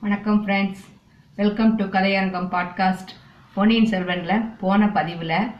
வணக்கம் friends welcome to Kathaiyarangam podcast பொன்னியின் செல்வனில் போன பதிவில்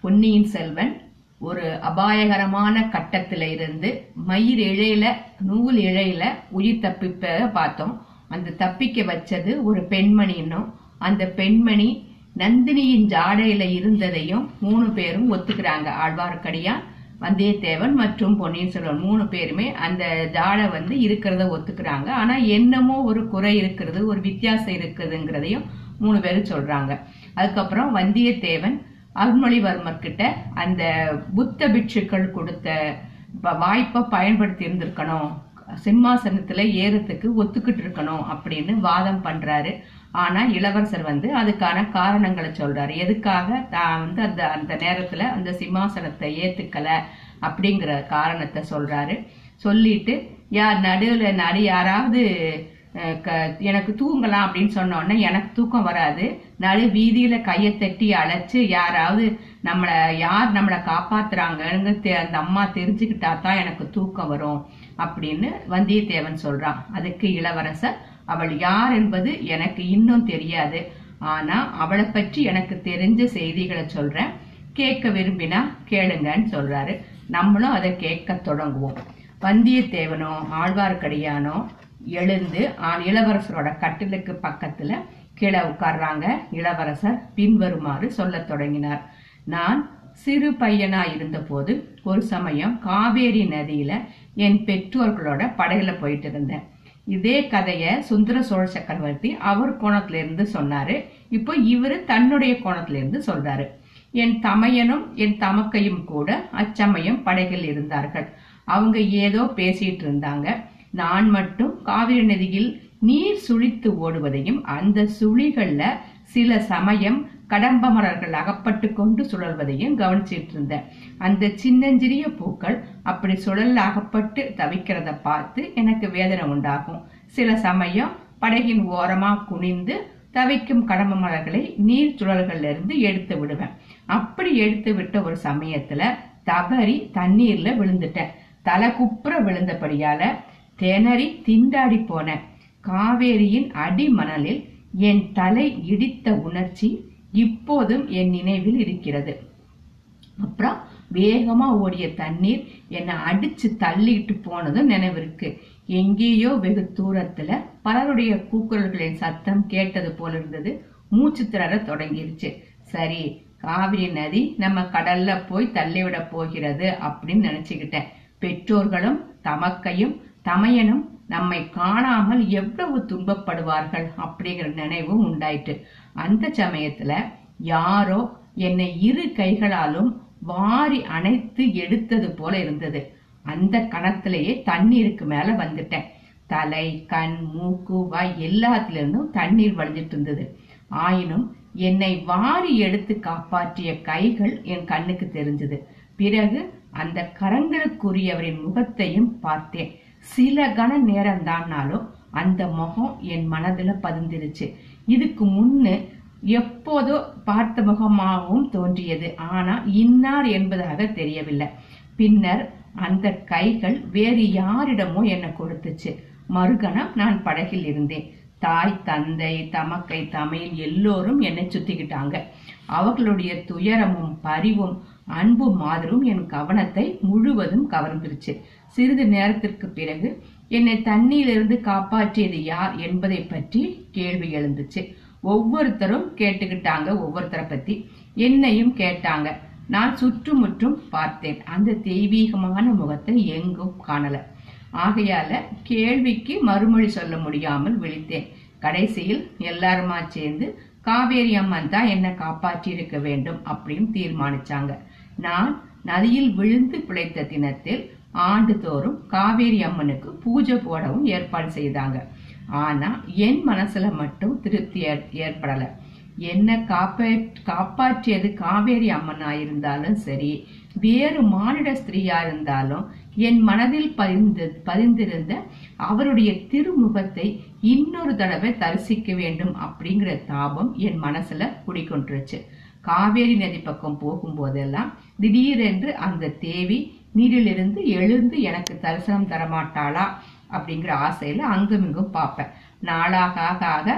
பொன்னியின் செல்வன் ஒரு அபாயகரமான கட்டத்தில் இருந்து மயிர் இழையில நூல் இழையில உயிர் தப்பிப்ப பார்த்தோம். அந்த தப்பிக்க வச்சது ஒரு பெண்மணின்னும் அந்த பெண்மணி நந்தினியின் ஜாடையில இருந்ததையும் மூணு பேரும் ஒத்துக்கிறாங்க. ஆழ்வார்க்கடியான் வந்தியத்தேவன் மற்றும் பொன்னியின் செல்வன் மூணு பேருமே அந்த ஜாடை வந்து இருக்கிறத ஒத்துக்கிறாங்க. ஆனா என்னமோ ஒரு குறை இருக்கிறது ஒரு வித்தியாசம் இருக்குதுங்கிறதையும் மூணு பேரும் சொல்றாங்க. அதுக்கப்புறம் வந்தியத்தேவன் அருள்மொழிவர்மர் கிட்ட அந்த புத்த பிட்சுக்கள் கொடுத்த ப- வாய்ப்பை பயன்படுத்தி இருந்திருக்கணும். சிம்மாசனத்துல ஏறத்துக்கு ஒத்துக்கிட்டு இருக்கணும் அப்படின்னு வாதம் பண்றாரு. ஆனா இளவரசர் வந்து அதுக்கான காரணங்களை சொல்றாரு. எதுக்காக தான் வந்து அந்த அந்த நேரத்துல அந்த சிம்மாசனத்தை ஏத்துக்கல அப்படிங்கிற காரணத்தை சொல்றாரு. சொல்லிட்டு யார் நடுவில் நடு யாராவது க- எனக்கு தூங்கலாம் அப்படின்னு சொன்னோடனே எனக்கு தூக்கம் வராது. நடு வீதியில கையை தட்டி அழைச்சு யாராவது நம்மளை யார் நம்மளை காப்பாத்துறாங்கன்னு தெ- அந்த அம்மா தெரிஞ்சுக்கிட்டா தான் எனக்கு தூக்கம் வரும் அப்படின்னு வந்தியத்தேவன் சொல்றான். அதுக்கு இளவரசர் அவள் யார் என்பது எனக்கு இன்னும் தெரியாது. ஆனா அவளை பற்றி எனக்கு தெரிஞ்ச செய்திகளை சொல்றேன். கேட்க விரும்பினா கேளுங்கன்னு சொல்றாரு. நம்மளும் அதை கேட்க தொடங்குவோம். வந்தியத்தேவனோ ஆழ்வார்க்கடியானோ எழுந்து இளவரசரோட கட்டிலுக்கு பக்கத்துல கீழே உட்கார்றாங்க. இளவரசர் பின்வருமாறு சொல்லத் தொடங்கினார். நான் சிறு பையனா இருந்தபோது ஒரு சமயம் காவேரி நதியில என் பெற்றோர்களோட படகுல போயிட்டு இருந்தேன். இதே கதைய சுந்தர சோழ சக்கரவர்த்தி அவர் கோணத்துல இருந்து சொன்னாரு. இப்போ இவரு தன்னுடைய கோணத்துல இருந்து சொல்றாரு. என் தமையனும் என் தமக்கையும் கூட அச்சமயம் படகில் இருந்தார்கள். அவங்க ஏதோ பேசிட்டு இருந்தாங்க. நான் மட்டும் காவிரி நதியில் நீர் சுழித்து ஓடுவதையும் அந்த சுழிகள்ல சில சமயம் கடம்ப மலர்கள் அகப்பட்டு கொண்டு சுழல்வதையும் கவனிச்சிட்டு இருந்தேன் அந்த சின்னஞ்சிறிய பூக்கள் அப்படி சுழல் அகப்பட்டு தவிக்கிறத பார்த்து எனக்கு வேதனை உண்டாகும். சில சமயம் படகின் ஓரமா குனிந்து தவிக்கும் கடம்ப மலர்களை நீர் சுழல்கள்ல இருந்து எடுத்து விடுவேன். அப்படி எடுத்து விட்ட ஒரு சமயத்துல தவறி தண்ணீர்ல விழுந்துட்டேன். தலை குப்புற விழுந்தபடியால திணறி திண்டாடி போனேன். காவேரியின் அடிமணலில் என் தலை இடித்த உணர்ச்சி இப்போதும் என் நினைவில் இருக்கிறது. அப்புறம் வேகமா ஓடிய தண்ணீர் என்னை அடிச்சு தள்ளிட்டு போனதும் நினைவிருக்கு எங்கேயோ வெகு தூரத்துல பலருடைய கூக்குரல்களின் சத்தம் கேட்டது போல இருந்தது. மூச்சு திறற தொடங்கிருச்சு. சரி காவிரி நதி நம்ம கடல்ல போய் தள்ளிவிட போகிறது அப்படின்னு நினைச்சுக்கிட்டேன். பெற்றோர்களும் தமக்கையும் தமையனும் நம்மை காணாமல் எவ்வளவு துன்பப்படுவார்கள் அப்படிங்கிற நினைவும் உண்டாயிட்டு அந்த சமயத்துல யாரோ என்னை இரு கைகளாலும் வாரி அணைத்து எடுத்தது போல இருந்தது. அந்த கணத்திலேயே தண்ணீருக்கு மேல வந்துட்டேன். தலை கண் மூக்கு வாய் எல்லாத்துல இருந்தும் தண்ணீர் வழிஞ்சிட்டு இருந்தது. ஆயினும் என்னை வாரி எடுத்து காப்பாற்றிய கைகள் என் கண்ணுக்கு தெரிஞ்சது. பிறகு அந்த கரங்களுக்குரியவரின் முகத்தையும் பார்த்தேன். சில கண நேரம் தான்னாலும் அந்த முகம் என் மனதுல பதிந்திருச்சு. இதுக்கு முன்னு எப்போதோ பார்த்த முகமாகவும் தோன்றியது. ஆனா இன்னார் என்பதாக தெரியவில்லை. பின்னர் அந்த கைகள் வேறு யாரிடமோ என்னை கொடுத்துச்சு. மறுகணம் நான் படகில் இருந்தேன். தாய் தந்தை தமக்கை தமையில் எல்லோரும் என்னை சுத்திக்கிட்டாங்க. அவர்களுடைய துயரமும் பரிவும் அன்பும் மாதிரும் என் கவனத்தை முழுவதும் கவர்ந்துருச்சு. சிறிது நேரத்திற்கு பிறகு என்னை தண்ணியிலிருந்து காப்பாற்றியது யார் என்பதை பற்றி கேள்வி எழுந்துச்சு. ஒவ்வொருத்தரும் கேட்டுக்கிட்டாங்க ஒவ்வொருத்தரை பத்தி. என்னையும் கேட்டாங்க. நான் சுற்றுமுற்றும் பார்த்தேன். அந்த தெய்வீகமான முகத்தை எங்கும் காணல. ஆகையால கேள்விக்கு மறுமொழி சொல்ல முடியாமல் விழித்தேன். கடைசியில் எல்லாருமா சேர்ந்து காவேரி அம்மன் தான் என்னை காப்பாற்றி இருக்க வேண்டும் அப்படின்னு தீர்மானிச்சாங்க. நான் நதியில் விழுந்து பிழைத்த தினத்தில் ஆண்டுதோறும் காவேரி அம்மனுக்கு பூஜை போடவும் ஏற்பாடு செய்தாங்க. ஆனா என் மனசுல மட்டும் திருப்தி ஏற்- ஏற்படல. என்ன காப்பா காப்பாற்றியது காவேரி அம்மனா இருந்தாலும் சரி வேறு மானிட ஸ்திரீயா இருந்தாலும் என் மனதில் பதிந்து பதிந்திருந்த அவருடைய திருமுகத்தை இன்னொரு தடவை தரிசிக்க வேண்டும் அப்படிங்கிற தாபம் என் மனசுல குடிக்கொண்டுருச்சு காவேரி நதி பக்கம் போகும்போதெல்லாம் திடீரென்று அந்த தேவி நீரிலிருந்து எழுந்து எனக்கு தரிசனம் தரமாட்டாளா அப்படிங்கிற ஆசையில அங்கும் இங்கும் பார்ப்பேன். நாளாக ஆக ஆக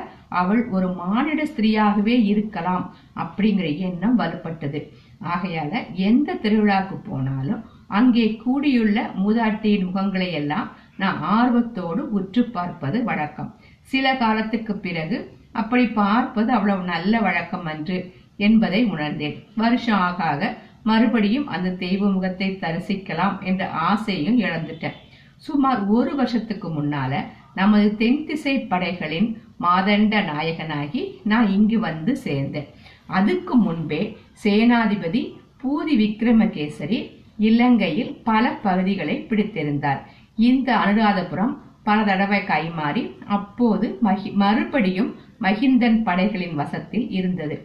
அவள் ஒரு மானிட ஸ்திரீயாகவே இருக்கலாம் அப்படிங்கிற எண்ணம் வலுப்பட்டது. ஆகையால எந்த திருவிழாக்கு போனாலும் அங்கே கூடியுள்ள மூதாட்டியின் முகங்களை எல்லாம் நான் ஆர்வத்தோடு உற்று பார்ப்பது வழக்கம். சில காலத்துக்கு பிறகு அப்படி பார்ப்பது அவ்வளவு நல்ல வழக்கம் அன்று. என்பதை உணர்ந்தேன். வருஷம் ஆக ஆக மறுபடியும் அந்த தெய்வ முகத்தை தரிசிக்கலாம் என்ற ஆசையும் இழந்துட்டேன். சுமார் ஒரு வருஷத்துக்கு முன்னால நமது தென் திசை படைகளின் மாதண்ட நாயகனாகி நான் இங்கு வந்து சேர்ந்தேன். அதுக்கு முன்பே சேனாதிபதி பூதி விக்ரமகேசரி இலங்கையில் பல பகுதிகளை பிடித்திருந்தார். இந்த அனுராதபுரம் பல தடவை கைமாறி அப்போது மறுபடியும் மகிந்தன் படைகளின் வசத்தில் இருந்தது.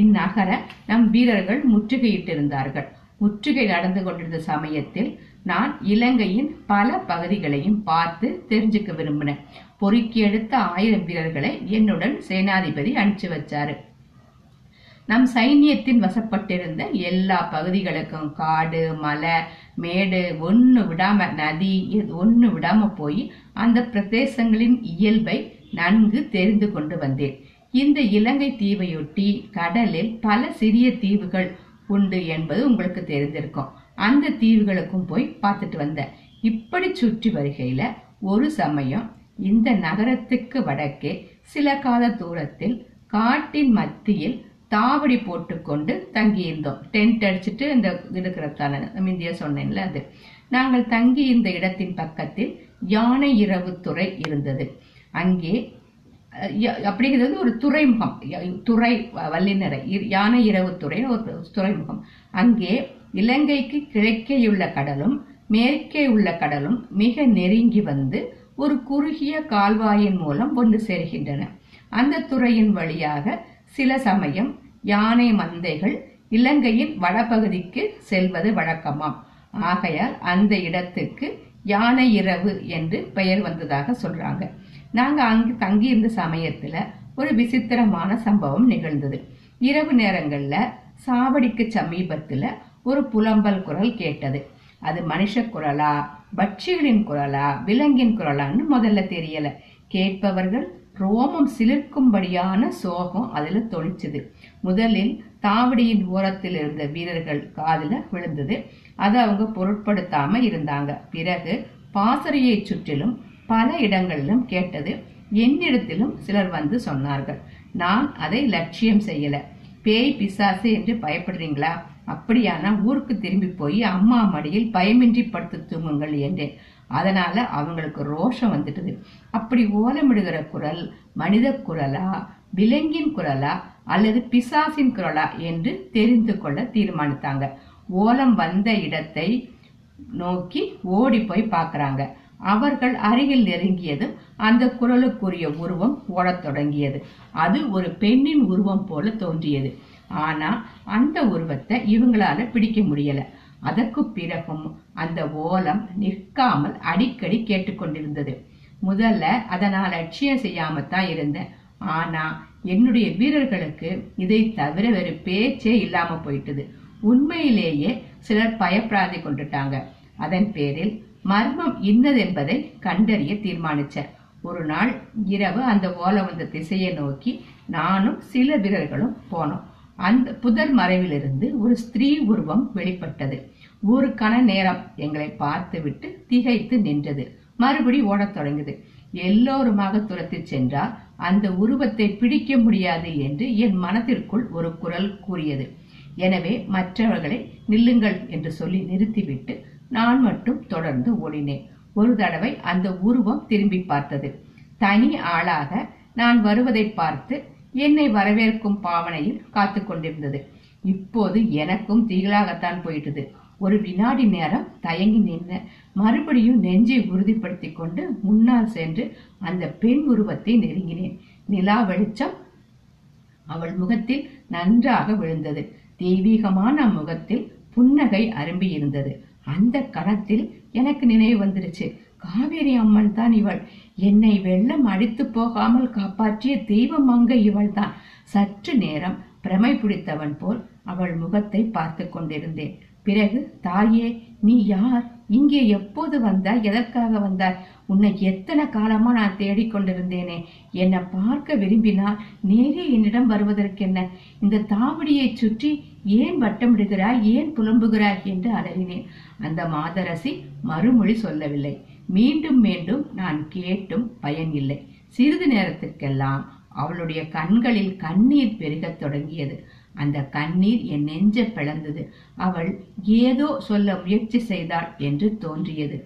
இந்நகர நம் வீரர்கள் முற்றுகையிட்டிருந்தார்கள். முற்றுகை நடந்து கொண்டிருந்த சமயத்தில் நான் இலங்கையின் பல பகுதிகளையும் பார்த்து தெரிஞ்சுக்க விரும்பினேன். பொறுக்கி எடுத்த ஆயிரம் வீரர்களை என்னுடன் சேனாதிபதி அனுப்பிச்சு வச்சாரு. நம் சைன்யத்தின் வசப்பட்டிருந்த எல்லா பகுதிகளுக்கும் காடு மலை மேடு ஒண்ணு விடாம நதி ஒண்ணு விடாம போய் அந்த பிரதேசங்களின் இயல்பை நன்கு தெரிந்து கொண்டு வந்தேன். இந்த இலங்கை தீவையொட்டி கடலில் பல சிறிய தீவுகள் உண்டு என்பது உங்களுக்கு தெரிந்திருக்கும். அந்த தீவுகளுக்கும் போய் பார்த்துட்டு வந்தேன். இப்படி சுற்றி வருகையில ஒரு சமயம் இந்த நகரத்துக்கு வடக்கே சில கால தூரத்தில் காட்டின் மத்தியில் தாவடி போட்டுக்கொண்டு தங்கியிருந்தோம். டென்ட் அடிச்சுட்டு இந்த இருக்கிறதான இந்தியா சொன்னேன்ல அது. நாங்கள் தங்கி இந்த இடத்தின் பக்கத்தில் யானை இரவு துறை இருந்தது. அங்கே அப்படிங்கிறது ஒரு துறைமுகம். துறை வல்லினரை யானை இரவு துறை ஒரு துறைமுகம். அங்கே இலங்கைக்கு கிழக்கேயுள்ள கடலும் மேற்கே உள்ள கடலும் மிக நெருங்கி வந்து ஒரு குறுகிய கால்வாயின் மூலம் ஒன்று சேர்கின்றன அந்த துறையின் வழியாக சில சமயம் யானை மந்தைகள் இலங்கையின் வடபகுதிக்கு செல்வது வழக்கமாம். ஆகையால் அந்த இடத்துக்கு யானை இரவு என்று பெயர் வந்ததாக சொல்றாங்க. நாங்கள் அங்கு தங்கியிருந்த சமயத்துல ஒரு விசித்திரமான சம்பவம் நிகழ்ந்தது. இரவு நேரங்கள்ல சாவடிக்கு சமீபத்துல ஒரு புலம்பல் குரல் கேட்டது. அது மனுஷ குரலா பட்சிகளின் குரலா விலங்கின் குரலான்னு முதல்ல தெரியல. கேட்பவர்கள் ரோமம் சிலிர்க்கும்படியான சோகம் அதுல தொழிச்சது முதலில் தாவடியின் ஓரத்தில் இருந்த வீரர்கள் காதில் விழுந்தது. அதை அவங்க பொருட்படுத்தாம இருந்தாங்க. பிறகு பாசறையை சுற்றிலும் பல இடங்களிலும் கேட்டது என்னிடத்திலும் சிலர் வந்து சொன்னார்கள். நான் அதை லட்சியம் செய்யல. பேய் பிசாசு என்று பயப்படுறீங்களா? அப்படியானா ஊருக்கு திரும்பி போய் அம்மா மடியில் பயமின்றி படுத்து தூங்குங்கள் என்றேன். அதனால அவங்களுக்கு ரோஷம் வந்துட்டது. அப்படி ஓலமிடுகிற குரல் மனித குரலா விலங்கின் குரலா அல்லது பிசாசின் குரலா என்று தெரிந்து கொள்ள தீர்மானித்தாங்க. ஓலம் வந்த இடத்தை நோக்கி ஓடி போய் பார்க்குறாங்க. அவர்கள் அருகில் நெருங்கியதும் அந்த குரலுக்குரிய உருவம் ஓடத் தொடங்கியது. அது ஒரு பெண்ணின் உருவம் போல தோன்றியது. ஆனா அந்த உருவத்தை இவங்களால பிடிக்க முடியல. அதற்கு பிறகும் அந்த ஓலம் நிற்காமல் அடிக்கடி கேட்டுக்கொண்டிருந்தது முதல்ல அதை நான் லட்சியம் செய்யாம தான் இருந்தேன். ஆனா என்னுடைய வீரர்களுக்கு இதை தவிர வேறு பேச்சே இல்லாம போயிட்டது. உண்மையிலேயே சிலர் பயப்படாதி கொண்டுட்டாங்க. அதன் பேரில் மர்மம் இன்னதென்பதை கண்டறிய தீர்மானிச்சார். ஒரு நாள் இரவு அந்த ஓலை வந்த திசையை நோக்கி நானும் சில வீரர்களும் போனோம். அந்த புதர் மறைவிலிருந்து ஒரு ஸ்திரீ உருவம் வெளிப்பட்டது. ஒரு கண நேரம் எங்களை பார்த்துவிட்டு திகைத்து நின்றது. மறுபடி ஓடத் தொடங்குது எல்லோருமாக துரத்தி சென்றால் அந்த உருவத்தை பிடிக்க முடியாது என்று என் மனத்திற்குள் ஒரு குரல் கூறியது. எனவே மற்றவர்களை நில்லுங்கள் என்று சொல்லி நிறுத்திவிட்டு நான் மட்டும் தொடர்ந்து ஓடினேன். ஒரு தடவை அந்த உருவம் திரும்பி பார்த்தது. தனி ஆளாக நான் வருவதை பார்த்து என்னை வரவேற்கும் பாவனையில் காத்து கொண்டிருந்தது. இப்போது எனக்கும் திகிலாகத்தான் போயிட்டது. ஒரு வினாடி நேரம் தயங்கி நின்ன மறுபடியும் நெஞ்சை உறுதிப்படுத்தி கொண்டு முன்னால் சென்று அந்த பெண் உருவத்தை நெருங்கினேன். நிலா வெளிச்சம் அவள் முகத்தில் நன்றாக விழுந்தது. தெய்வீகமான முகத்தில் புன்னகை அரும்பி இருந்தது அந்த கணத்தில் எனக்கு நினைவு வந்துருச்சு காவேரி அம்மன் தான் இவள். என்னை வெள்ளம் அடித்து போகாமல் காப்பாற்றிய தெய்வம் அங்க இவள் தான் சற்று நேரம் பிரமை பிடித்தவன் போல் அவள் முகத்தை பார்த்து கொண்டிருந்தேன். பிறகு தாயே நீ யார்? இங்கே எப்போது வந்தாய்? எதற்காக வந்தாய்? உன்னை எத்தனை காலமா நான் தேடிக்கொண்டிருந்தேனே என்னை பார்க்க விரும்பினால் நேரே என்னிடம் வருவதற்கென்ன? இந்த தாவடியை சுற்றி ஏன் வட்டமிடுகிறாய்? ஏன் புலம்புகிறாய்? என்று அலறினேன். அந்த மாதரசி மறுமொழி சொல்லவில்லை. மீண்டும் மீண்டும் நான் கேட்டும் பயன் இல்லை. சிறிது நேரத்திற்கெல்லாம் அவளுடைய கண்களில் கண்ணீர் பெருகத் தொடங்கியது. அந்த கண்ணீர் என் நெஞ்ச பிளந்தது. அவள் ஏதோ சொல்ல முயற்சி செய்தாள் என்று தோன்றியது.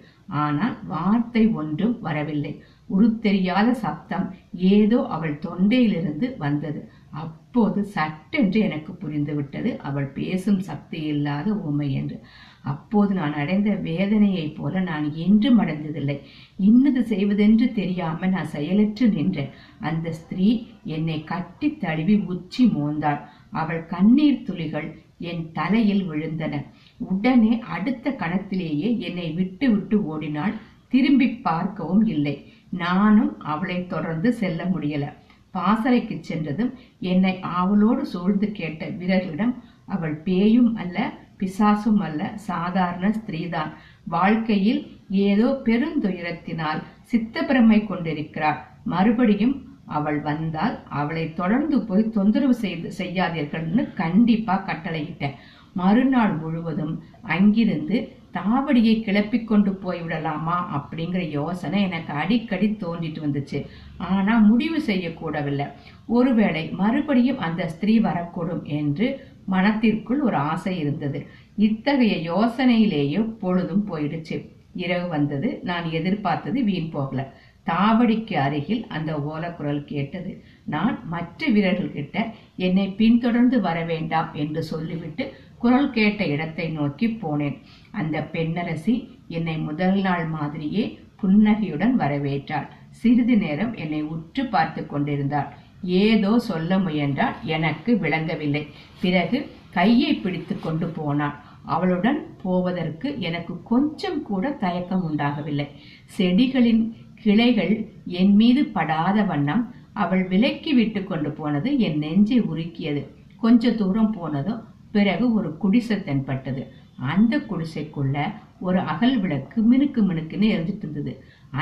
ஆனால் வார்த்தை ஒன்றும் வரவில்லை. உருத்தெரியாத சப்தம் ஏதோ அவள் தொண்டையிலிருந்து வந்தது. அப்போது சட்டென்று எனக்கு புரிந்துவிட்டது. அவள் பேசும் சக்தி இல்லாத ஊமை என்று. அப்போது நான் அடைந்த வேதனையைப் போல நான் என்றும் அடைந்ததில்லை. இன்னது செய்வதென்று தெரியாமல் நான் செயலற்று நின்றேன். அந்த ஸ்திரீ என்னை கட்டி தழுவி உச்சி மோந்தாள். அவள் கண்ணீர் துளிகள் என் தலையில் விழுந்தன. உடனே அடுத்த கணத்திலேயே என்னை விட்டு விட்டு ஓடினாள். திரும்பி பார்க்கவும் இல்லை. நானும் அவளை தொடர்ந்து செல்ல முடியல. பாசறைக்கு சென்றதும் என்னை ஆவலோடு சூழ்ந்து கேட்ட வீரர்களிடம் அவள் பேயும் அல்ல பிசாசும் அல்ல சாதாரண ஸ்திரீதான். வாழ்க்கையில் ஏதோ பெருந்துயரத்தினால் சித்தப்பிரமை கொண்டிருக்கிறாள் மறுபடியும் அவள் வந்தால் அவளை தொடர்ந்து போய் தொந்தரவு செய்து செய்யாதீர்கள்னு கண்டிப்பா கட்டளையிட்டேன். மறுநாள் முழுவதும் அங்கிருந்து தாவடியை கிளப்பி கொண்டு போய்விடலாமா அப்படிங்கிற யோசனை எனக்கு அடிக்கடி தோன்றிட்டு வந்துச்சு. ஆனா முடிவு செய்யக்கூடவில்லை. ஒருவேளை மறுபடியும் அந்த ஸ்திரீ வரக்கூடும் என்று மனத்திற்குள் ஒரு ஆசை இருந்தது. இத்தகைய யோசனையிலேயே பொழுதும் போயிடுச்சு. இரவு வந்தது. நான் எதிர்பார்த்தது வீண் போகல. தாவடிக்கு அருகில் அந்த ஓலக்குரல் கேட்டது. நான் மற்ற வீரர்கள்கிட்ட என்னை பின்தொடர்ந்து வர வேண்டாம் என்று சொல்லிவிட்டு குரல் கேட்ட இடத்தை நோக்கி போனேன். அந்த பெண்ணரசி என்னை முதல் நாள் மாதிரியே புன்னகையுடன் வரவேற்றாள். சிறிது நேரம் என்னை உற்று பார்த்து கொண்டிருந்தாள். ஏதோ சொல்ல முயன்றால் எனக்கு விளங்கவில்லை. பிறகு கையை பிடித்து கொண்டு போனாள். அவளுடன் போவதற்கு எனக்கு கொஞ்சம் கூட தயக்கம் உண்டாகவில்லை. செடிகளின் கிளைகள் என் மீது படாத வண்ணம் அவள் விலக்கி விட்டு கொண்டு போனது என் நெஞ்சை உருக்கியது. கொஞ்ச தூரம் போனதும் பிறகு ஒரு குடிசை தென்பட்டது. அந்த குடிசைக்குள்ள ஒரு அகல் விளக்கு மினுக்கு மினுக்குன்னு எரிஞ்சிட்டு இருந்தது.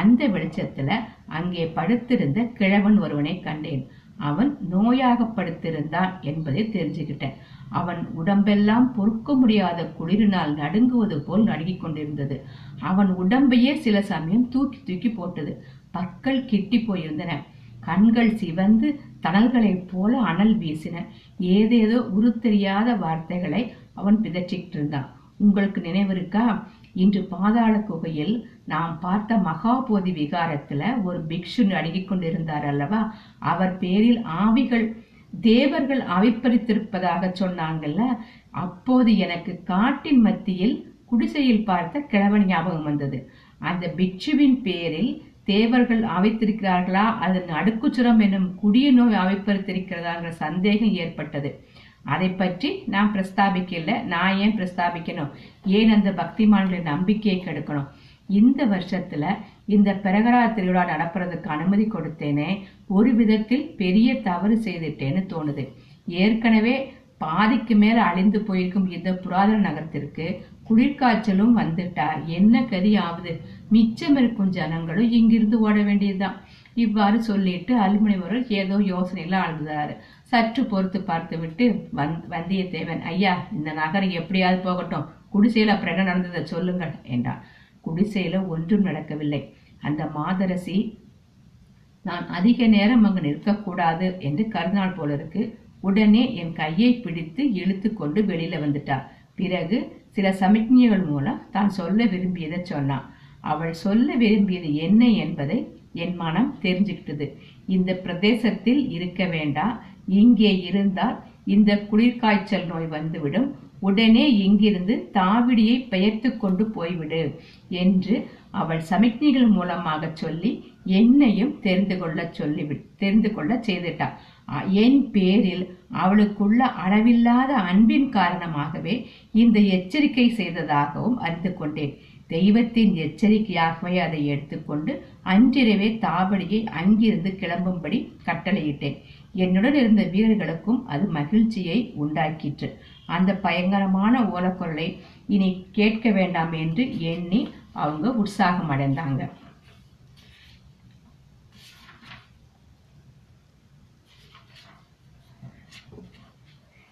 அந்த வெளிச்சத்துல அங்கே படுத்திருந்த கிழவன் ஒருவனை கண்டேன். அவன் நோயாகப்படுத்திருந்தான் என்பதை தெரிஞ்சுக்கிட்டேன் அவன் உடம்பெல்லாம் பொறுக்க முடியாத குளிரினால் நடுங்குவது போல் நடுங்கிக் கொண்டிருந்தது. அவன் உடம்பையே சில சமயம் தூக்கி தூக்கி போட்டது. பற்கள் கிட்டி போயிருந்தன. கண்கள் சிவந்து தணல்களைப் போல அனல் வீசின. ஏதேதோ உருத்தெரியாத வார்த்தைகளை அவன் பிதற்றிக்கிட்டு இருந்தான் உங்களுக்கு நினைவிருக்கா இன்று பாதாள குகையில் நாம் பார்த்த மகாபோதி விகாரத்துல ஒரு பிக்ஷு அடுக்கிக் கொண்டிருந்தார் அல்லவா? அவர் பேரில் ஆவிகள் தேவர்கள் ஆவிப்பறித்திருப்பதாக சொன்னாங்கல்ல? அப்போது எனக்கு காட்டின் மத்தியில் குடிசையில் பார்த்த கிழவன் ஞாபகம் வந்தது. அந்த பிக்ஷுவின் பேரில் தேவர்கள் ஆவித்திருக்கிறார்களா அதன் அடுக்குச்சுரம் என்னும் குடிய நோய் ஆவிப்பறித்திருக்கிறதாங்கிற சந்தேகம் ஏற்பட்டது. அதை பற்றி நான் பிரஸ்தாபிக்கல நான் ஏன் பிரஸ்தாபிக்கணும்? ஏன் அந்த பக்திமான்களின் நம்பிக்கையை கெடுக்கணும்? இந்த வருஷத்துல இந்த பிரகரா திருவிழா நடப்புறதுக்கு அனுமதி கொடுத்தேனே ஒரு விதத்தில் பெரிய தவறு செய்துட்டேன்னு தோணுது. ஏற்கனவே பாதிக்கு மேல அழிந்து போயிருக்கும் இந்த புராதன நகரத்திற்கு குளிர்காய்ச்சலும் வந்துட்டா என்ன கதி ஆகுது மிச்சம் இருக்கும் ஜனங்களும் இங்கிருந்து ஓட வேண்டியதுதான். இவ்வாறு சொல்லிட்டு அலுமினியவர்கள் ஏதோ யோசனையில ஆழ்ந்தாரு சற்று பொறுத்து பார்த்துவிட்டு வந் வந்தியத்தேவன் ஐயா இந்த நகரம் எப்படியாவது போகட்டும். குடிசையில அப்புறம் என்ன நடந்ததை சொல்லுங்கள் என்றான். குடிசையில ஒன்றும் நடக்கவில்லை. அந்த மாதரசி நான் அதிக நேரம் அங்கு நிற்கக்கூடாது என்று கருநாள் போல இருக்கு. உடனே என் கையை பிடித்து இழுத்து கொண்டு வெளியில வந்துட்டா. பிறகு சில சமிக்ஞைகள் மூலம் தான் சொல்ல விரும்பியதை சொன்னான். அவள் சொல்ல விரும்பியது என்ன என்பதை என் மனம் தெரிஞ்சுக்கிட்டது. இந்த பிரதேசத்தில் இருக்க வேண்டாம் இங்கே இருந்தால் இந்த குளிர்காய்ச்சல் நோய் வந்துவிடும். உடனே இங்கிருந்து தாவிடியை பெயர்த்து கொண்டு போய்விடு என்று அவள் சமிக்ஞைகள் மூலமாக சொல்லி என்னையும் தெரிந்து கொள்ள சொல்லி தெரிந்து கொள்ள செய்துட்டாள் என் பேரில் அவளுக்குள்ள அளவில்லாத அன்பின் காரணமாகவே இந்த எச்சரிக்கை செய்ததாகவும் அறிந்து கொண்டேன். தெய்வத்தின் எச்சரிக்கையாகவே அதை எடுத்துக்கொண்டு அன்றிரவே தாவடியை அங்கிருந்து கிளம்பும்படி கட்டளையிட்டேன். என்னுடன் இருந்த வீரர்களுக்கும் அது மகிழ்ச்சியை உண்டாக்கிற்று. அந்த பயங்கரமான ஓலக்குரலை இனி கேட்க வேண்டாம் என்று எண்ணி அவங்க உற்சாகம் அடைந்தாங்க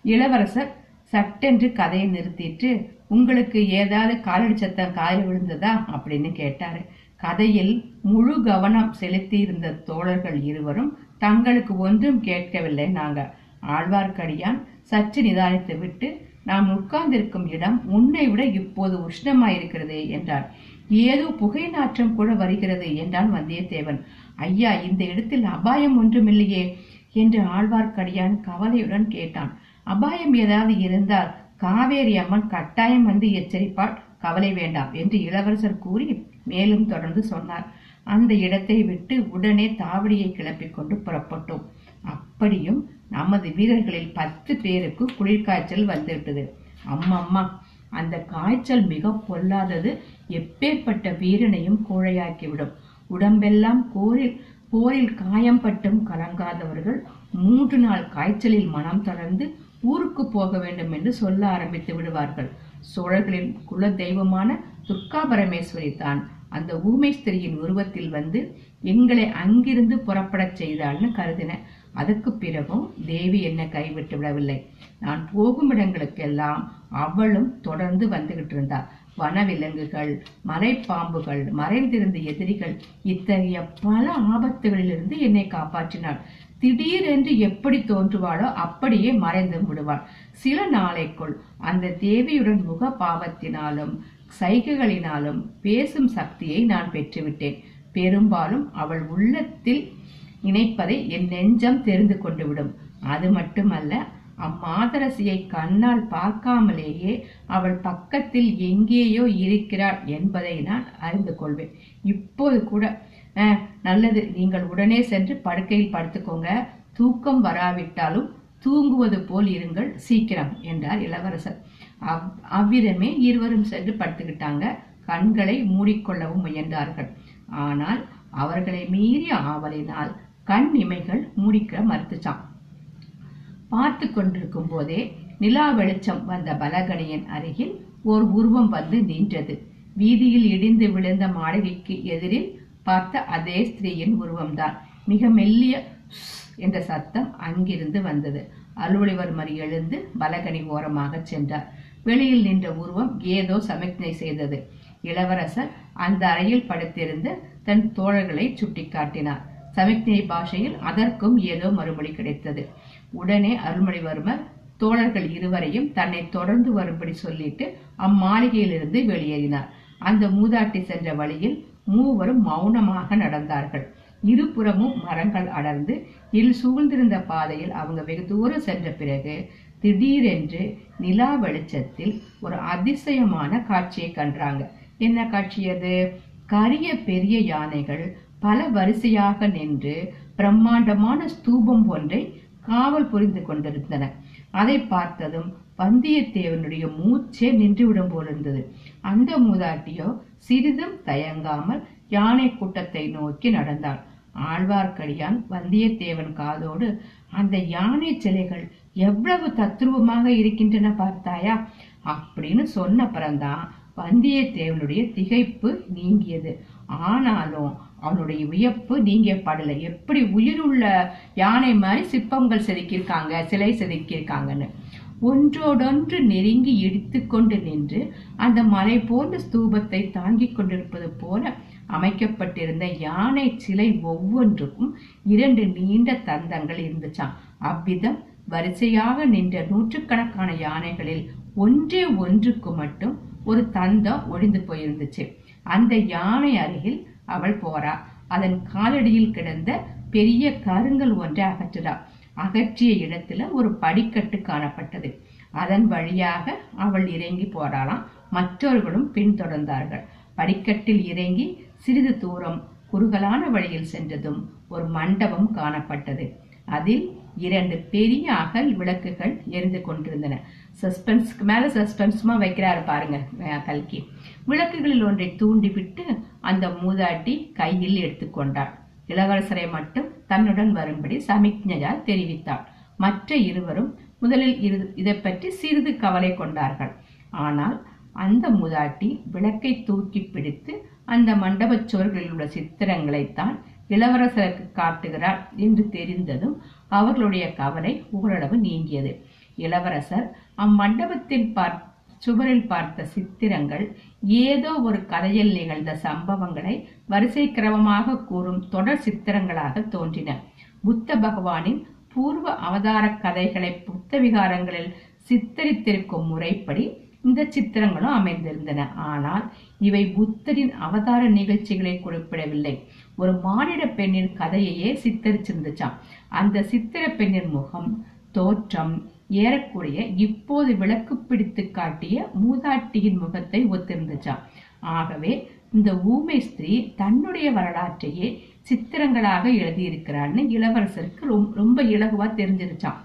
இளவரசர் சட்டென்று கதையை நிறுத்திட்டு உங்களுக்கு ஏதாவது காலடி சத்தம் காலில் விழுந்ததா? அப்படின்னு கேட்டாரு. கதையில் முழு கவனம் செலுத்தி இருந்த தோழர்கள் இருவரும் தங்களுக்கு ஒன்றும் கேட்கவில்லை நாங்க ஆழ்வார்க்கடியான் சற்று நிதானித்து விட்டு நாம் உட்கார்ந்திருக்கும் இடம் உன்னை விட இப்போது உஷ்ணமாயிருக்கிறதே என்றார். ஏதோ புகை நாற்றம் கூட வருகிறது என்றான் வந்தியத்தேவன். ஐயா இந்த இடத்தில் அபாயம் ஒன்றுமில்லையே என்று ஆழ்வார்க்கடியான் கவலையுடன் கேட்டான். அபாயம் ஏதாவது இருந்தால் காவேரி அம்மன் கட்டாயம் வந்து எச்சரிப்பாள் கவலை வேண்டாம் என்று இளவரசர் கூறி மேலும் தொடர்ந்து சொன்னார். அந்த இடத்தை விட்டு உடனே தாவடியை கிளப்பிக் கொண்டு புறப்பட்டோம். அப்படியும் நமது வீரர்களில் பத்து பேருக்கு குளிர்காய்ச்சல் வந்துவிட்டது. அம்மம்மா அந்த காய்ச்சல் மிக பொல்லாதது எப்பேற்பட்ட வீரனையும் கோழையாக்கிவிடும். உடம்பெல்லாம் கோரில் போரில் காயம் பட்டும் கலங்காதவர்கள் மூன்று நாள் காய்ச்சலில் மனம் தளர்ந்து ஊருக்கு போக வேண்டும் என்று சொல்ல ஆரம்பித்து விடுவார்கள். சோழர்களின் குல தெய்வமான துர்கா பரமேஸ்வரி தான். அந்த ஊமேஸ்திரியின் உருவத்தில் வந்து எங்களை அங்கிருந்து புறப்படச் செய்தாள்னு கருதினேன் அதுக்கு பிறகும் தேவி என்னை கைவிட்டு விடவில்லை. நான் போகும் இடங்களுக்கெல்லாம் அவளும் தொடர்ந்து வந்துகிட்டு இருந்தாள் வனவிலங்குகள் மலைப்பாம்புகள் மறைந்திருந்த எதிரிகள் இத்தகைய பல ஆபத்துகளிலிருந்து என்னை காப்பாற்றினாள். திடீரென்று எப்படி தோன்றுவாளோ அப்படியே மறைந்து விடுவாள். சில நாளைக்குள் அந்த தேவியுடன் முக பாவத்தினாலும் சைகைகளினாலும் பேசும் சக்தியை நான் பெற்றுவிட்டேன். பெரும்பாலும் அவள் உள்ளத்தில் இணைப்பதை என் நெஞ்சம் தெரிந்து கொண்டு விடும். அது மட்டுமல்ல அம்மாதரசியை கண்ணால் பார்க்காமலேயே அவள் பக்கத்தில் எங்கேயோ இருக்கிறாள் என்பதை நான் அறிந்து கொள்வேன். இப்போது கூட நல்லது நீங்கள் உடனே சென்று படுக்கையில் படுத்துக்கோங்க. தூக்கம் வராவிட்டாலும் தூங்குவது போல் இருங்கள். சீக்கிரம் என்றார் இளவரசர். அவ் அவ்விதமே இருவரும் சென்று படுத்துக்கிட்டாங்க கண்களை மூடிக்கொள்ளவும் முயன்றார்கள். ஆனால் அவர்களை மீறிய ஆவலினால் கண் இமைகள் மூடிக்க மறுத்துச்சான் பார்த்து கொண்டிருக்கும் போதே நிலா வெளிச்சம் வந்த பலகணியின் அருகில் ஓர் உருவம் வந்து நின்றது. வீதியில் இடிந்து விழுந்த மாளிகைக்கு எதிரில் பார்த்த அதே ஸ்திரீயின் உருவம்தான். மிக மெல்லிய என்ற சத்தம் அங்கிருந்து வந்தது. அலுவலிவர்மர் எழுந்து பலகணி ஓரமாக சென்றார். வெளியில் நின்ற உருவம் ஏதோ சமிக்ஞை செய்தது. இளவரசர் அந்த அறையில் படுத்திருந்த தன் தோழர்களை சுட்டிக்காட்டினார் சமிக்ஞை பாஷையில் அதற்கும் ஏதோ மறுமொழி கிடைத்தது. உடனே அருள்மொழிவர்மர் தோழர்கள் இருவரையும் தன்னை தொடர்ந்து வரும்படி சொல்லிட்டு அம்மாளிகையிலிருந்து வெளியேறினார். அந்த மூதாட்டி சென்ற வழியில் மூவரும் மௌனமாக நடந்தார்கள். இருபுறமும் மரங்கள் அடர்ந்து இல் சூழ்ந்திருந்த பாதையில் அவங்க வெகு தூரம் சென்ற பிறகு திடீரென்று நிலா வெளிச்சத்தில் ஒரு அதிசயமான காட்சியை கண்டாங்க. என்ன காட்சி அது? கரிய பெரிய யானைகள் பல வரிசையாக நின்று பிரம்மாண்டமான ஸ்தூபம் ஒன்றை காவல் புரிந்து கொண்டிருந்தன. அதை பார்த்ததும் வந்தியத்தேவனுடைய மூச்சே நின்றுவிடும் போலிருந்தது அந்த மூதாட்டியோ சிறிதும் தயங்காமல் யானை கூட்டத்தை நோக்கி நடந்தாள். ஆழ்வார்க்கடியான் வந்தியத்தேவன் காதோடு அந்த யானை சிலைகள் எவ்வளவு தத்ரூபமாக இருக்கின்றன பார்த்தாயா? அப்படின்னு சொன்ன பிறந்தான் வந்தியத்தேவனுடைய திகைப்பு நீங்கியது. ஆனாலும் அவனுடைய வியப்பு நீங்கப்படலை. எப்படி உயிருள்ள யானை மாதிரி சிற்பங்கள் செதுக்கியிருக்காங்க சிலை செதுக்கியிருக்காங்கன்னு. ஒன்றோடொன்று நெருங்கி இடித்துக்கொண்டு நின்று அந்த மலை போன்ற ஸ்தூபத்தை தாங்கிக் கொண்டிருப்பது போல அமைக்கப்பட்டிருந்த யானை சிலை ஒவ்வொன்றுக்கும் இரண்டு நீண்ட தந்தங்கள் இருந்துச்சான் அவ்விதம் வரிசையாக நின்ற நூற்றுக்கணக்கான யானைகளில் ஒன்றே ஒன்றுக்கு மட்டும் ஒரு தந்தம் ஒழிந்து போயிருந்துச்சு. அந்த யானை அருகில் அவள் போறா. அதன் காலடியில் கிடந்த பெரிய கருங்கல் ஒன்றை அகற்றுறா. அகற்றிய இடத்துல ஒரு படிக்கட்டு காணப்பட்டது. அதன் வழியாக அவள் இறங்கி போறாளாம். மற்றவர்களும் பின்தொடர்ந்தார்கள். படிக்கட்டில் இறங்கி சிறிது தூரம் குறுகலான வழியில் சென்றதும் ஒரு மண்டபம் காணப்பட்டது. அதில் இரண்டு பெரிய அகல் விளக்குகள் எரிந்து கொண்டிருந்தன. சஸ்பென்ஸ்க்கு மேல சஸ்பென்ஸ்மா வைக்கிறாரு பாருங்க கல்கி. விளக்குகளில் ஒன்றை தூண்டிவிட்டு அந்த மூதாட்டி கையில் எடுத்துக்கொண்டார் இளவரசரை மட்டும் தன்னுடன் வரும்படி சமிக்ஞையால் தெரிவித்தாள். மற்ற இருவரும் முதலில் இதை பற்றி சிறிது கவலை கொண்டார்கள். ஆனால் அந்த மூதாட்டி விளக்கை தூக்கி பிடித்து அந்த மண்டபச் சுவர்களில் உள்ள சித்திரங்களைத்தான் இளவரசருக்கு காட்டுகிறார் என்று தெரிந்ததும் அவர்களுடைய கவலை ஓரளவு நீங்கியது. இளவரசர் அம்மண்டபத்தில் பார் சுவரில் பார்த்த சித்திரங்கள் ஏதோ ஒரு கதையில் நிகழ்ந்த சம்பவங்களை வரிசை கிரமமாக கூறும் தொடர் சித்திரங்களாக தோன்றின. புத்த பகவானின் பூர்வ அவதார கதைகளை புத்த விகாரங்களில் சித்தரித்திருக்கும் முறைப்படி இந்த சித்திரங்களும் அமைந்திருந்தன. ஆனால் இவை புத்தரின் அவதார நிகழ்ச்சிகளை குறிப்பிடவில்லை. ஒரு மானிட பெண்ணின் கதையையே சித்தரிச்சிருந்துச்சாம். அந்த சித்திர பெண்ணின் முகம் தோற்றம் ஏறக்குறைய இப்போது விளக்கு பிடித்து காட்டிய மூதாட்டியின் முகத்தை ஒத்திருந்துச்சாம். ஆகவே இந்த ஊமை ஸ்திரீ தன்னுடைய வரலாற்றையே சித்திரங்களாக எழுதியிருக்கிறான்னு இளவரசருக்கு ரொம்ப ரொம்ப இலகுவா தெரிஞ்சிருச்சாம்.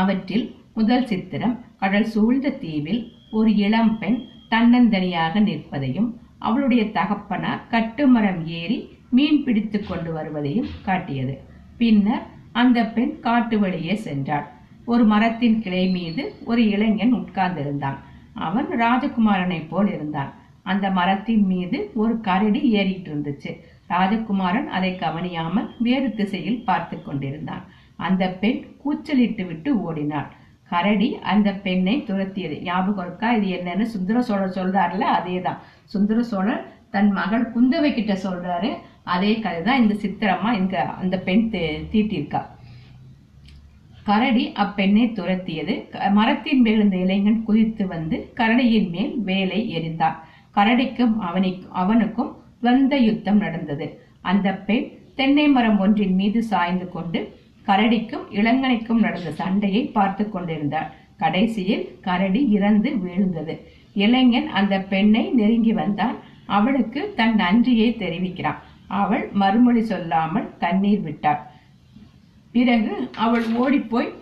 அவற்றில் முதல் சித்திரம் கடல் சூழ்ந்த தீவில் ஒரு இளம் பெண் தன்னந்தனியாக நிற்பதையும் அவளுடைய தகப்பனார் கட்டுமரம் ஏறி மீன் பிடித்து கொண்டு வருவதையும் காட்டியது. பின்னர் அந்த பெண் காட்டு வழியே சென்றாள். ஒரு மரத்தின் கிளை மீது ஒரு இளைஞன் உட்கார்ந்திருந்தான். அவன் ராஜகுமாரனைப் போல் இருந்தான். அந்த மரத்தின் மீது ஒரு கரடி ஏறிட்டு இருந்துச்சு. ராஜகுமாரன் அதை கவனியாமல் வேறு திசையில் பார்த்து கொண்டிருந்தான். அந்த பெண் கூச்சலிட்டு விட்டு ஓடினாள். கரடி அந்த பெண்ணை துரத்தியது. ஞாபகம் இருக்கா? இது என்னன்னு சுந்தர சோழர் சொல்றாருல அதேதான். சுந்தர சோழர் தன் மகள் குந்தவை கிட்ட சொல்றாரு. அதே கதை தான் இந்த சித்திரமா இங்க அந்த பெண் தீட்டிருக்கா தீட்டியிருக்கா. கரடி அப்பெண்ணை துரத்தியது. மரத்தின் மேல் இந்த இளைஞன் குதித்து வந்து கரடியின் மேல் வேலை எறிந்தான். கரடிக்கும் அவனுக்கும் அவனுக்கும் துவந்த யுத்தம் நடந்தது. அந்த பெண் தென்னை மரம் ஒன்றின் மீது சாய்ந்து கொண்டு கரடிக்கும் இளங்கனைக்கும் நடந்த சண்டையை பார்த்து கொண்டிருந்தாள். கடைசியில் கரடி இறந்து வீழ்ந்தது. இளைஞன் அந்த பெண்ணை நெருங்கி வந்தான். அவளுக்கு தன் நன்றியை தெரிவிக்கிறான். அவள் மறுமொழி சொல்லாமல் தண்ணீர் விட்டாள். பிறகு அவள் ஓடிப்போய்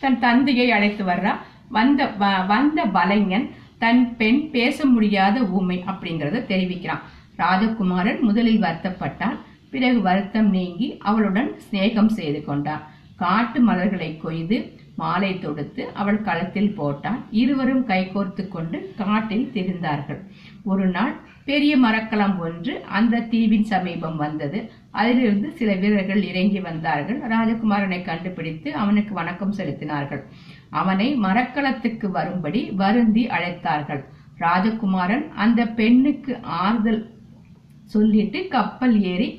தன் தந்தையை அழைத்து வர்றா. வந்த வ- வந்த பலைஞன் தன் பெண் பேச முடியாத ஊமை அப்படிங்கிறத தெரிவிக்கிறான். ராஜகுமாரன் முதலில் வருத்தப்பட்டான். பிறகு வருத்தம் நீங்கி அவளுடன் சிநேகம் செய்து கொண்டான் காட்டு மலர்களை கொய்து மாலை தொடுத்து அவள் களத்தில் போட்டான் இருவரும் கைகோர்த்து கொண்டு காட்டில் திரிந்தார்கள். ஒரு நாள் பெரிய மரக்கலம் ஒன்று அந்த தீவின் சமீபம் வந்தது. அதிலிருந்து சில வீரர்கள் இறங்கி வந்தார்கள். ராஜகுமாரனை கண்டுபிடித்து அவனுக்கு வணக்கம் செலுத்தினார்கள். அவனை மரக்கலத்துக்கு வரும்படி வருந்தி அழைத்தார்கள். ராஜகுமாரன் அந்த பெண்ணுக்கு ஆறுதல் சொல்லிட்டு கப்பல் ஏறி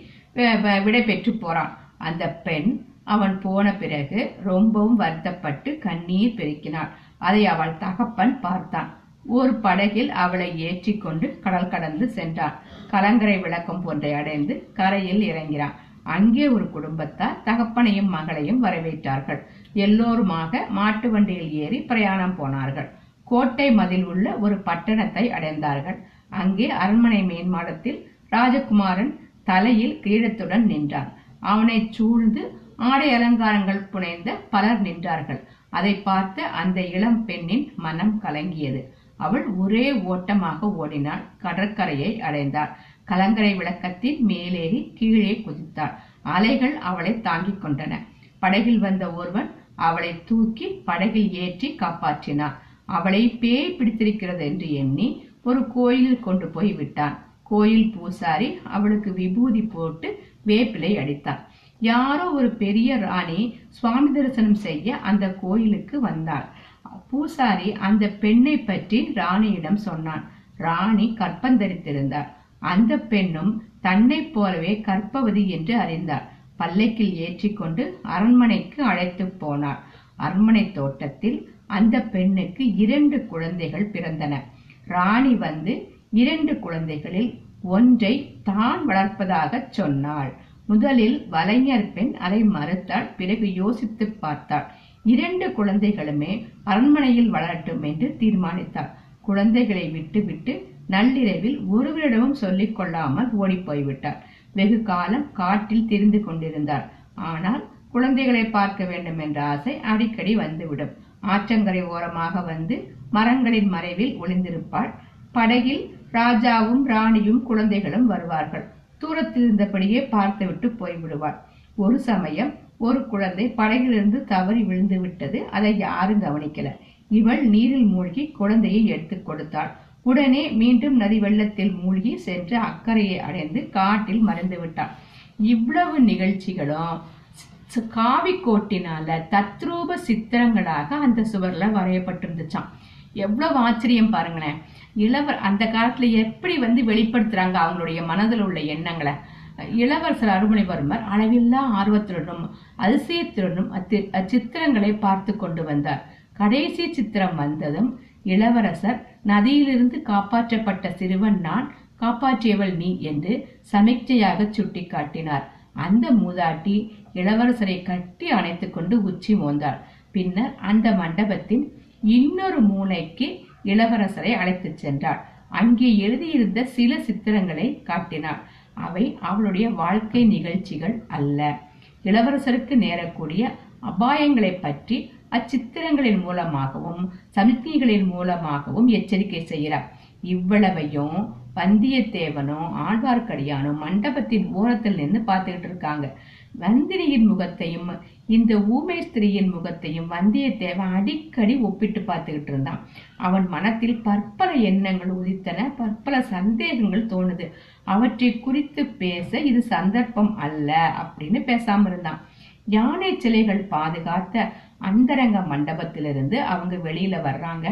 விடை பெற்று போறான். அந்த பெண் அவன் போன பிறகு ரொம்பவும் வருத்தப்பட்டு கண்ணீர் பெருக்கினாள். அதை அவள் தகப்பன் பார்த்தான். ஒரு படகில் அவளை ஏற்றி கொண்டு கடல் கடந்து சென்றான். கலங்கரை விளக்கம் போன்றை அடைந்து கரையில் இறங்கினான் அங்கே ஒரு குடும்பத்தார் தகப்பனையும் மகளையும் வரவேற்றார்கள். எல்லோருமாக மாட்டு வண்டியில் ஏறி பிரயாணம் போனார்கள். கோட்டை மதில் உள்ள ஒரு பட்டணத்தை அடைந்தார்கள். அங்கே அரண்மனை மேன்மாடத்தில் ராஜகுமாரன் தலையில் கிரீடத்துடன் நின்றான் அவனைச் சூழ்ந்து ஆடை அலங்காரங்கள் புனைந்த பலர் நின்றார்கள். அதை பார்த்த அந்த இளம் பெண்ணின் மனம் கலங்கியது. அவள் ஒரே ஓட்டமாக ஓடினாள். கடற்கரையை அடைந்தாள். கலங்கரை விளக்கத்தின் மேலேறி கீழே குதித்தாள். அலைகள் அவளை தாங்கிக் கொண்டன. படகில் வந்த ஒருவன் அவளை தூக்கி படகில் ஏற்றி காப்பாற்றினான். அவளை பேய் பிடித்திருக்கிறது என்று எண்ணி ஒரு கோயிலில் கொண்டு போய் விட்டான். கோயில் பூசாரி அவளுக்கு விபூதி போட்டு வேப்பிலை அடித்தார் யாரோ ஒரு பெரிய ராணி சுவாமி தரிசனம் செய்ய அந்த கோயிலுக்கு வந்தாள். பூசாரி அந்த பெண்ணை பற்றி ராணியிடம் சொன்னான். ராணி கற்பந்தரித்திருந்தார் அந்த பெண்ணும் தன்னைப் போலவே கற்பவதி என்று அறிந்தார் பல்லக்கில் ஏற்றிக்கொண்டு அரண்மனைக்கு அழைத்து போனார் அரண்மனை தோட்டத்தில் அந்த பெண்ணுக்கு இரண்டு குழந்தைகள் பிறந்தன. ராணி வந்து இரண்டு குழந்தைகளில் ஒன்றை தான் வளர்ப்பதாகச் சொன்னாள். முதலில் வலைஞர் பெண் அதை மறுத்தாள் பிறகு யோசித்து பார்த்தாள். இரண்டு குழந்தைகளுமே அரண்மனையில் வளரட்டும் என்று தீர்மானித்தாள். குழந்தைகளை விட்டுவிட்டு நள்ளிரவில் ஒருவரிடமும் சொல்லிக் கொள்ளாமல் ஓடிப்போய் போய்விட்டாள். வெகு காலம் காட்டில் திரிந்து கொண்டிருந்தாள். ஆனால் குழந்தைகளை பார்க்க வேண்டும் என்ற ஆசை அடிக்கடி வந்துவிடும். ஆற்றங்கரை ஓரமாக வந்து மரங்களின் மறைவில் ஒளிந்திருப்பாள். படகில் ராஜாவும் ராணியும் குழந்தைகளும் வருவார்கள். தூரத்தில் இருந்தபடியே பார்த்துவிட்டு போய்விடுவார். ஒரு சமயம் ஒரு குழந்தை படகிலிருந்து தவறி விழுந்து விட்டது அதை யாரும் கவனிக்கல. இவள் நீரில் மூழ்கி குழந்தையை எடுத்துக் கொடுத்தாள். உடனே மீண்டும் நதி வெள்ளத்தில் மூழ்கி சென்று அக்கறையை அடைந்து காட்டில் மறைந்து விட்டாள். இவ்வளவு நிகழ்ச்சிகளும் காவிக்கோட்டினால தத்ரூப சித்திரங்களாக அந்த சுவர்ல வரையப்பட்டிருந்துச்சான் எவ்வளவு ஆச்சரியம் பாருங்களேன். இளவர் அந்த காலத்துல எப்படி வந்து வெளிப்படுத்துறாங்க அவங்களுடைய மனதில் உள்ள எண்ணங்களை? இளவரசர் அருள்மொழிவர்மர் அளவில்லா ஆர்வத்துடனும் அதிசயத்துடனும் அத்தி- அச்சித்திரங்களை பார்த்து கொண்டு வந்தார். கடைசி சித்திரம் வந்ததும் இளவரசர் நதியிலிருந்து காப்பாற்றப்பட்ட சிறுவன் நான் காப்பாற்றியவள் நீ என்று சமிக்ஞையாக சுட்டிக்காட்டினார். அந்த மூதாட்டி இளவரசரை கட்டி அணைத்துக்கொண்டு உச்சி மோந்தாள் பின்னர் அந்த மண்டபத்தின் இன்னொரு மூளைக்கு இளவரசரை அழைத்துச் சென்றாள். அங்கே எழுதியிருந்த சில சித்திரங்களை காட்டினாள். அவை அவளுடைய வாழ்க்கை நிகழ்ச்சிகள் அல்ல. இளவரசருக்கு நேரக்கூடிய அபாயங்களை பற்றி அச்சித்திரங்களின் மூலமாகவும் சமிக்ஞைகளின் மூலமாகவும் எச்சரிக்கை செய்கிறார். இவ்வளவையும் வந்தியத்தேவனும் ஆழ்வார்க்கடியானும் மண்டபத்தின் ஓரத்தில் நின்று பார்த்துக்கிட்டு இருக்காங்க. வந்தினியின் முகத்தையும் இந்த ஊமை ஸ்திரீயின் முகத்தையும் வந்தியத்தேவன் அடிக்கடி ஒப்பிட்டு பார்த்துக்கிட்டு இருந்தான். அவன் மனத்தில் பற்பல எண்ணங்கள் உதித்தன பற்பல சந்தேகங்கள் தோணுது. அவற்றை குறித்து பேச இது சந்தர்ப்பம் அல்ல அப்படின்னு பேசாம இருந்தான். யானை சிலைகள் பாதுகாத்த அந்தரங்க மண்டபத்திலிருந்து அவங்க வெளியில வர்றாங்க.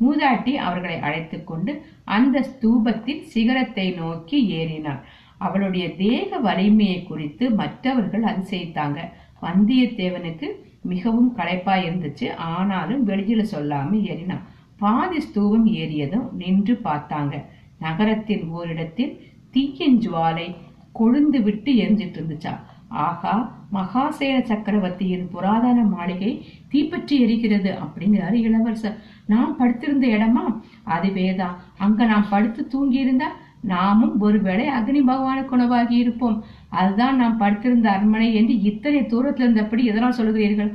மூதாட்டி அவர்களை அழைத்து கொண்டு அந்த ஸ்தூபத்தின் சிகரத்தை நோக்கி ஏறினாள். அவளுடைய தேக வலிமையை குறித்து மற்றவர்கள் அதிசயித்தாங்க. வந்தியத்தேவனுக்கு மிகவும் களைப்பாய் இருந்துச்சு. ஆனாலும் வெளியில சொல்லாம ஏறினான். பாதி ஸ்தூபம் ஏறியதும் நின்று பார்த்தாங்க. நகரத்தின் ஓரிடத்தில் தீயின் ஜுவாலை கொழுந்து விட்டு எரிஞ்சிட்டு இருந்துச்சா. ஆகா மகாசேன சக்கரவர்த்தியின் புராதன மாளிகை தீப்பற்றி எரிகிறது அப்படிங்கிறாரு இளவரசர். நாம் படுத்திருந்த இடமா? அதுவேதான் அங்க நாம் படுத்து தூங்கி இருந்தா நாமும் ஒருவேளை அக்னி பகவானுக்கு உணவாகி இருப்போம். அதுதான் நாம் படுத்திருந்த அரண்மனை என்று இத்தனை தூரத்தில் இருந்தபடி எதனால் சொல்கிறீர்கள்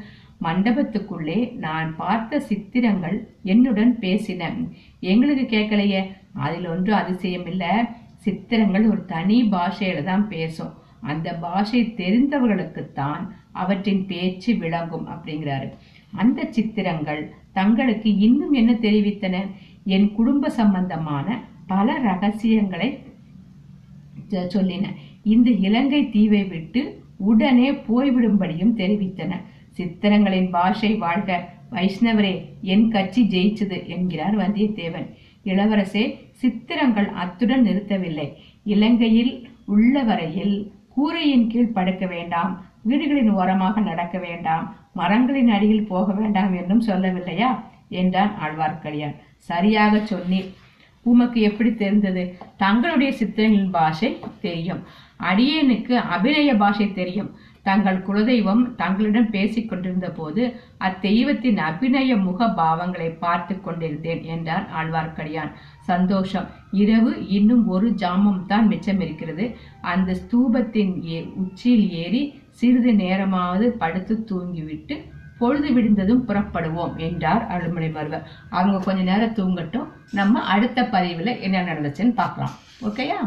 மண்டபத்துக்குள்ளே நான் பார்த்த சித்திரங்கள் என்னுடன் பேசின. எங்களுக்கு கேட்கலையே. அதில் ஒன்றும் அதிசயம் இல்லை சித்திரங்கள் ஒரு தனி பாஷையில தான் பேசும். அந்த பாஷை தெரிந்தவர்களுக்குத்தான் அவற்றின் பேச்சு விளங்கும் அப்படிங்கிறாரு. அந்த சித்திரங்கள் தங்களுக்கு இன்னும் என்ன தெரிவித்தன? என் குடும்ப சம்பந்தமான பல ரகசியங்களை சொல்லின. இந்த இலங்கை தீவை விட்டு உடனே போய்விடும்படியும் தெரிவித்தன. சித்திரங்களின் பாஷை வாழ்க. வைஷ்ணவரே என் கட்சி ஜெயிச்சது என்கிறார் வந்தியத்தேவன். இளவரசே சித்திரங்கள் அத்துடன் நிறுத்தவில்லை. இலங்கையில் உள்ள வரையில் கூரையின் கீழ் படுக்க வேண்டாம். வீடுகளின் ஓரமாக நடக்க வேண்டாம். மரங்களின் அடியில் போக வேண்டாம் என்றும் சொல்லவில்லையா? என்றான் ஆழ்வார்க்கடியான். சரியாக சொன்னீர். உமக்கு எப்படி தெரிந்தது? தங்களுடைய சித்திரங்களின் பாஷை தெரியும். அடியேனுக்கு அபிநய பாஷை தெரியும். தங்கள் குலதெய்வம் தங்களிடம் பேசிக் கொண்டிருந்த போது அத்தெய்வத்தின் அபிநய முக பாவங்களை பார்த்து கொண்டிருந்தேன் என்றார் ஆழ்வார்க்கடியான். சந்தோஷம். இரவு இன்னும் ஒரு ஜாமம் தான் மிச்சம் இருக்கிறது அந்த ஸ்தூபத்தின் ஏ- உச்சியில் ஏறி சிறிது நேரமாவது படுத்து தூங்கிவிட்டு பொழுது விடிந்ததும் புறப்படுவோம் என்றார் அருள்மொழிவர்மர் அவங்க கொஞ்ச நேரம் தூங்கட்டும். நம்ம அடுத்த பதிவுல என்ன நடந்துச்சுன்னு பார்க்கலாம். ஓகேயா?